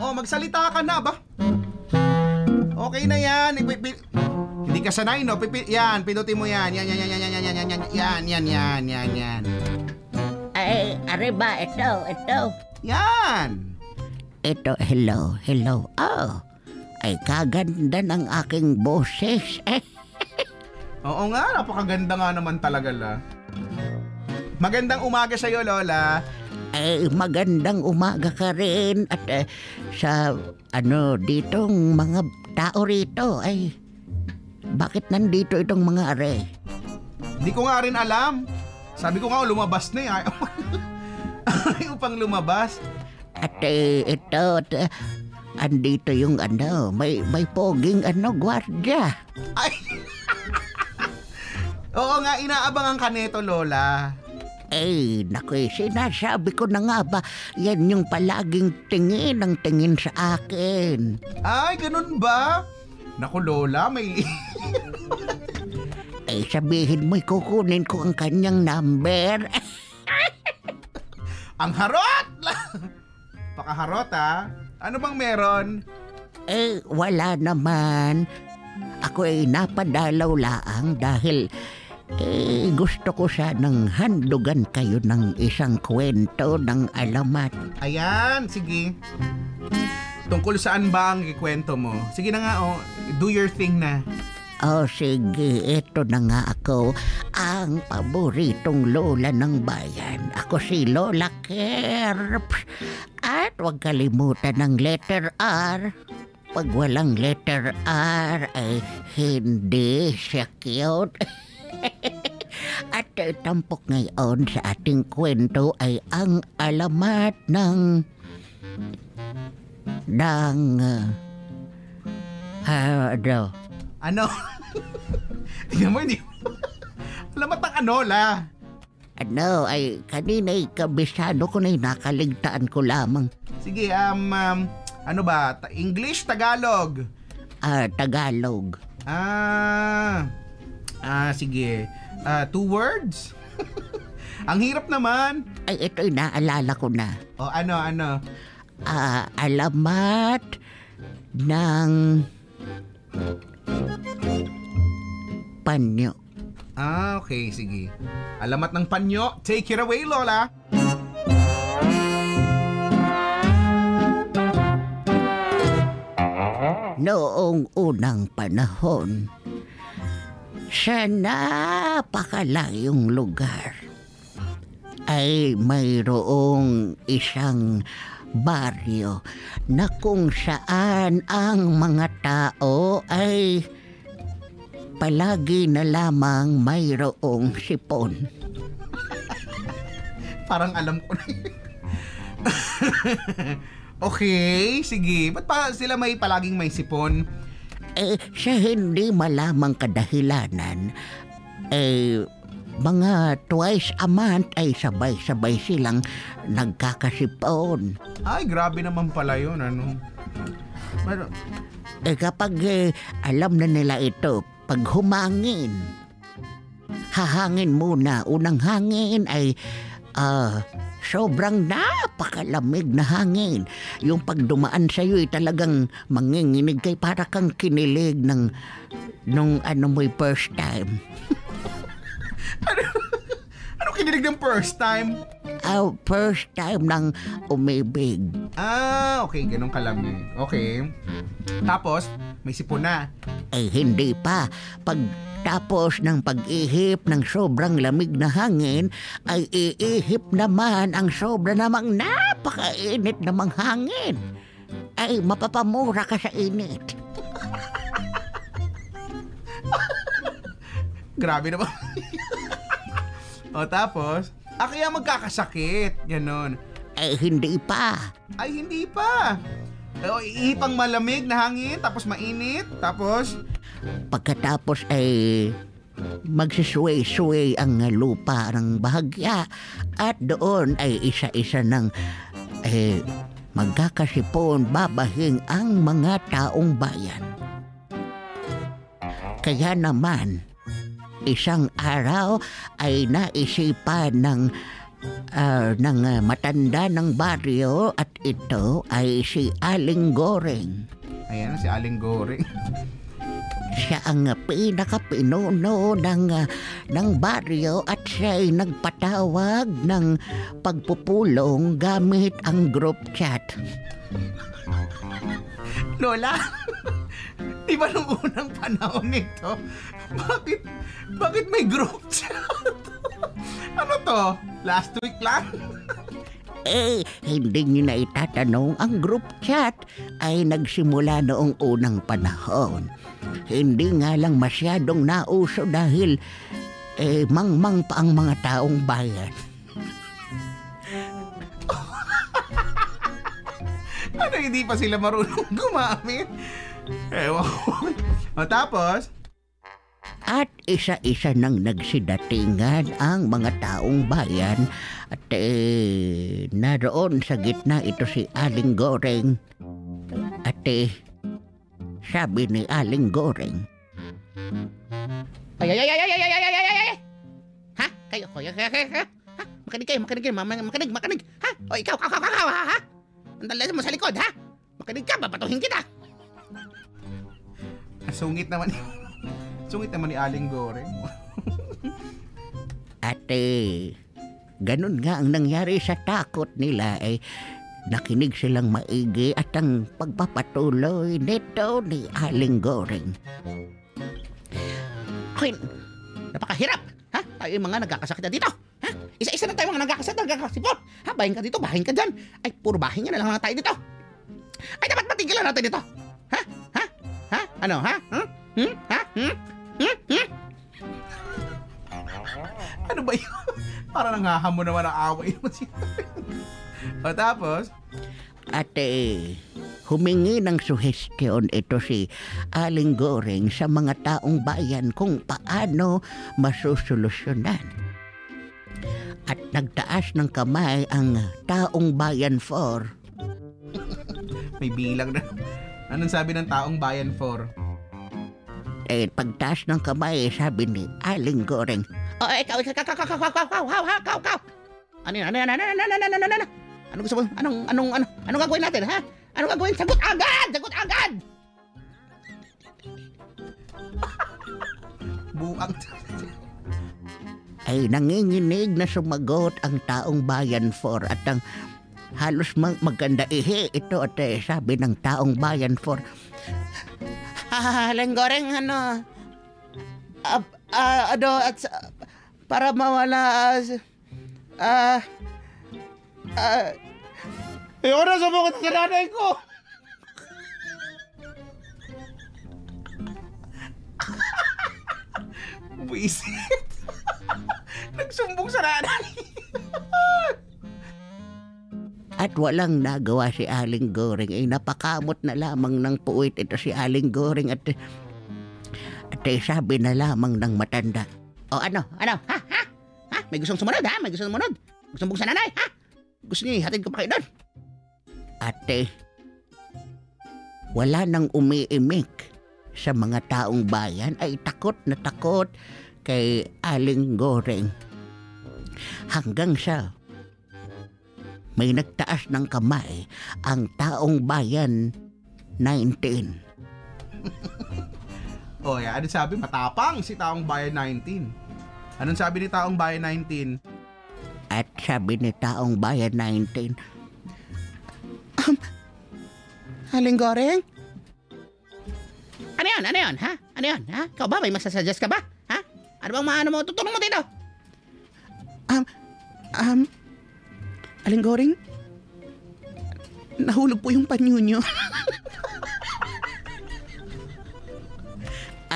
Oh, magsalita ka na ba? Okay na yan. Ipi- Hindi ka sanay, no? Pipi- yan, pinutin mo yan. Yan, yan, yan, yan, yan, yan, yan, yan, yan, yan, yan, yan, yan, yan. Ay, arriba, ito, ito. Yan. Ito, hello, hello. Oh, ay kaganda ng aking boses. Oo nga, napakaganda nga naman talaga la. Magandang umaga sa'yo, Lola. ay magandang umaga ka rin. At eh, sa, ano, ditong mga tao rito, ay, bakit nandito itong mga are? Hindi ko nga rin alam. Sabi ko nga, oh, lumabas na eh. Ayaw pang lumabas. At eh, ito, at, eh, andito yung ano, may, may poging ano, gwardya. Ay! Oo nga, inaabangan ka neto, Lola. Eh, naku, eh, sinasabi ko na nga ba, yan yung palaging tingin ang tingin sa akin. Ay, ganun ba? Naku, Lola, may... Eh, sabihin mo'y kukunin ko ang kanyang number. Ang harot! Pakaharot, ha? Ano bang meron? Eh, wala naman. Ako ay napadalaw laang dahil eh, gusto ko sanang handugan kayo ng isang kwento ng alamat. Ayan, sige. Tungkol saan ba ang ikwento mo? Sige na nga, oh. Do your thing na. O sige, ito na nga ako, ang paboritong lola ng bayan. Ako si Lola Kerps. At huwag kalimutan ng letter R. Pag walang letter R, ay hindi siya cute. At tampok ngayon sa ating kwento ay ang alamat ng... ng... Uh, ano? Ano? Tingnan mo, hindi. Alamat ang ano, la. Ano, ay kanina'y kabisado ko na'y nakaligtaan ko lamang. Sige, um, um, ano ba? English, Tagalog? Ah, Tagalog. Ah, ah, sige. Ah, two words? ang hirap naman. Ay, ito'y naalala ko na. O, ano, ano? Ah, alamat ng panyo. Ah, okay, sige. Alamat ng panyo. Take it away, Lola. Noong unang panahon, sa napakalayong lugar, ay mayroong isang baryo na kung saan ang mga tao ay palagi na lamang mayroong sipon. Parang alam ko na okay, sige. Ba't pa sila may palaging may sipon? Eh, sa hindi malamang kadahilanan, eh, mga twice a month ay sabay-sabay silang nagkakasipon. Ay, grabe naman pala yun, ano? Pero, Eh kapag eh, alam na nila ito, pag humangin, hahangin muna. Unang hangin ay ah, sobrang napakalamig na hangin. Yung pag dumaan sa iyo ay talagang manginginig kay para kang kinilig ng nung ano mo'y first time. ano kinilig ng first time? Ah, first time ng umibig. Ah, okay, ganun kalamig. Okay. Tapos, may sipon na. Ay hindi pa. Pag tapos ng pag-ihip ng sobrang lamig na hangin, ay iihip naman ang sobra namang napakainit namang hangin. Ay mapapamura ka sa init. Grabe naman. o tapos, ah, kaya magkakasakit. Ganon. Ay hindi pa. Ay, hindi pa. O, iipang malamig na hangin, tapos mainit, tapos... Pagkatapos ay magsisway-sway ang lupa ng bahagya at doon ay isa-isa ng eh, magkakasipon babahing ang mga taong bayan. Kaya naman, isang araw ay naisipan ng ah, ng ah, matanda ng baryo at ito ay si Aling Goreng. Ayan, si Aling Goring. Siya ang pinakapinuno ng, ng baryo at siya ay nagpatawag ng pagpupulong gamit ang group chat. Lola, di ba nung unang panahon nito, bakit, bakit may group chat? ano to? Last week lang? Eh, hindi niyo na itatanong ang group chat ay nagsimula noong unang panahon. Hindi nga lang masyadong nauso dahil eh, mangmang pa ang mga taong bayan. Ano hindi pa sila marunong gumamit? Ewan ko. O tapos, At isa-isa nang nagsidatingan ang mga taong bayan at eh, naroon sa gitna ito si Aling Goreng. At eh, sabi ni Aling Goreng, Ay, ay, ay, ay, ay, ay, ay, ay, ay, ay. Ha? Kayo, kayo, kayo, kayo, kayo. Ha? Makinig kayo, makinig kayo, ma- makinig, makinig. Ha? O ikaw, ikaw, ikaw, ikaw, ha? ha? Ang dala mo sa likod, ha? Makinig ka, babatuhin kita. sungit naman Sungit naman ni Aling Goring. Ate, ganun nga ang nangyari sa takot nila ay nakinig silang maigi at ang pagpapatuloy nito ni Aling Goreng. Hoy, napakahirap. Ha? Tayo yung mga nagkakasakit na dito. Ha? Isa-isa na tayo mga nagkakasakit, nagkakasipot. Ha? Bahin ka dito, bahin ka dyan. Ay, puro bahin nga na lang tayo dito. Ay, dapat matigilan natin dito. Ha? Ha? Ha? Ano, ha? Hmm? Hmm? Ha? Hmm? Ano ba yun? Para nanghahamon naman ang away mo siya. o tapos, Ate, humingi ng suhestyon ito si Aling Goreng sa mga taong bayan kung paano masusolusyonan. At nagtaas ng kamay ang taong bayan 4 may bilang na. Anong sabi ng taong bayan for? Eh, pagtaas ng kamay, sabi ni Aling Goreng, Oh, ikaw, ikaw, ikaw, ikaw, ikaw, ikaw, ikaw, ikaw, ikaw, ikaw. Ano yan? Ano yan? Ano? Ano? Ano yan? Ano yan? Ano gusto mo? Anong, anong, ano, anong gagawin natin, ha? Anong gagawin? Sagot agad! Sagot agad! Buang. ay nanginginig na sumagot ang taong bayan 4 at ang halos mag- maganda ihe ito at eh, sabi ng taong bayan 4 Ah, lenggoreng, ano, ah, ah, ano, at, sa- para mawala, ah, ah, ayoko na sumakot sa nanay ko. Buisit. Nagsumbong sa nanay. at walang nagawa si Aling Goring ay napakamot na lamang ng puwit ito si Aling Goring at at eh, sabi na lamang ng matanda O ano, ano, ha, ha, ha, may gustong sumunod, ha, may gustong sumunod. Gusto mong sa nanay, ha? Gusto niyo ihatid ko pa kayo doon? Ate, wala nang umiimik sa mga taong bayan ay takot na takot kay Aling Goreng. Hanggang sa may nagtaas ng kamay ang taong bayan 19. O, oh, ano sabi? Matapang si taong bayan 19. Anong sabi ni taong bayan 19? At sabi ni taong bayan 19, Aling goreng? Ano yan? Ano yan? Ha? Ano yan? Ha? Ikaw ba? May masasuggest ka ba? Ha? Ano bang maano mo? Tutulong mo dito? Um, um, Aling goreng? Nahulog po yung panyo nyo.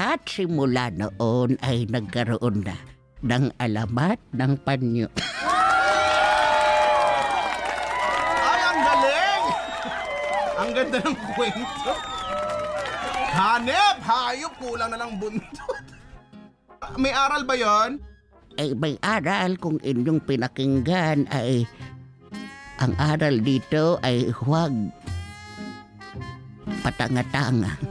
at simula noon ay nagkaroon na ng alamat ng panyo. Ay, ang galing! ang ganda ng kwento. Hanep! Hayop! Kulang na lang buntot. May aral ba yon? ay may aral kung inyong pinakinggan ay ang aral dito ay huwag patanga-tanga.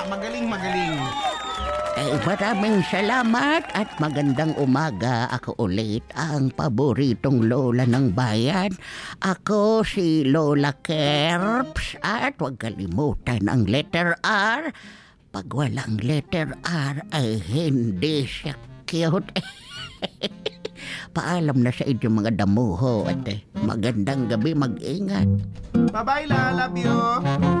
Tama. Magaling, magaling. Ay, maraming salamat at magandang umaga. Ako ulit ang paboritong lola ng bayan. Ako si Lola Kerps at huwag kalimutan ang letter R. Pag walang letter R ay hindi siya cute. Paalam na sa inyo mga damuho at eh, magandang gabi mag-ingat. Bye-bye, la. Love you.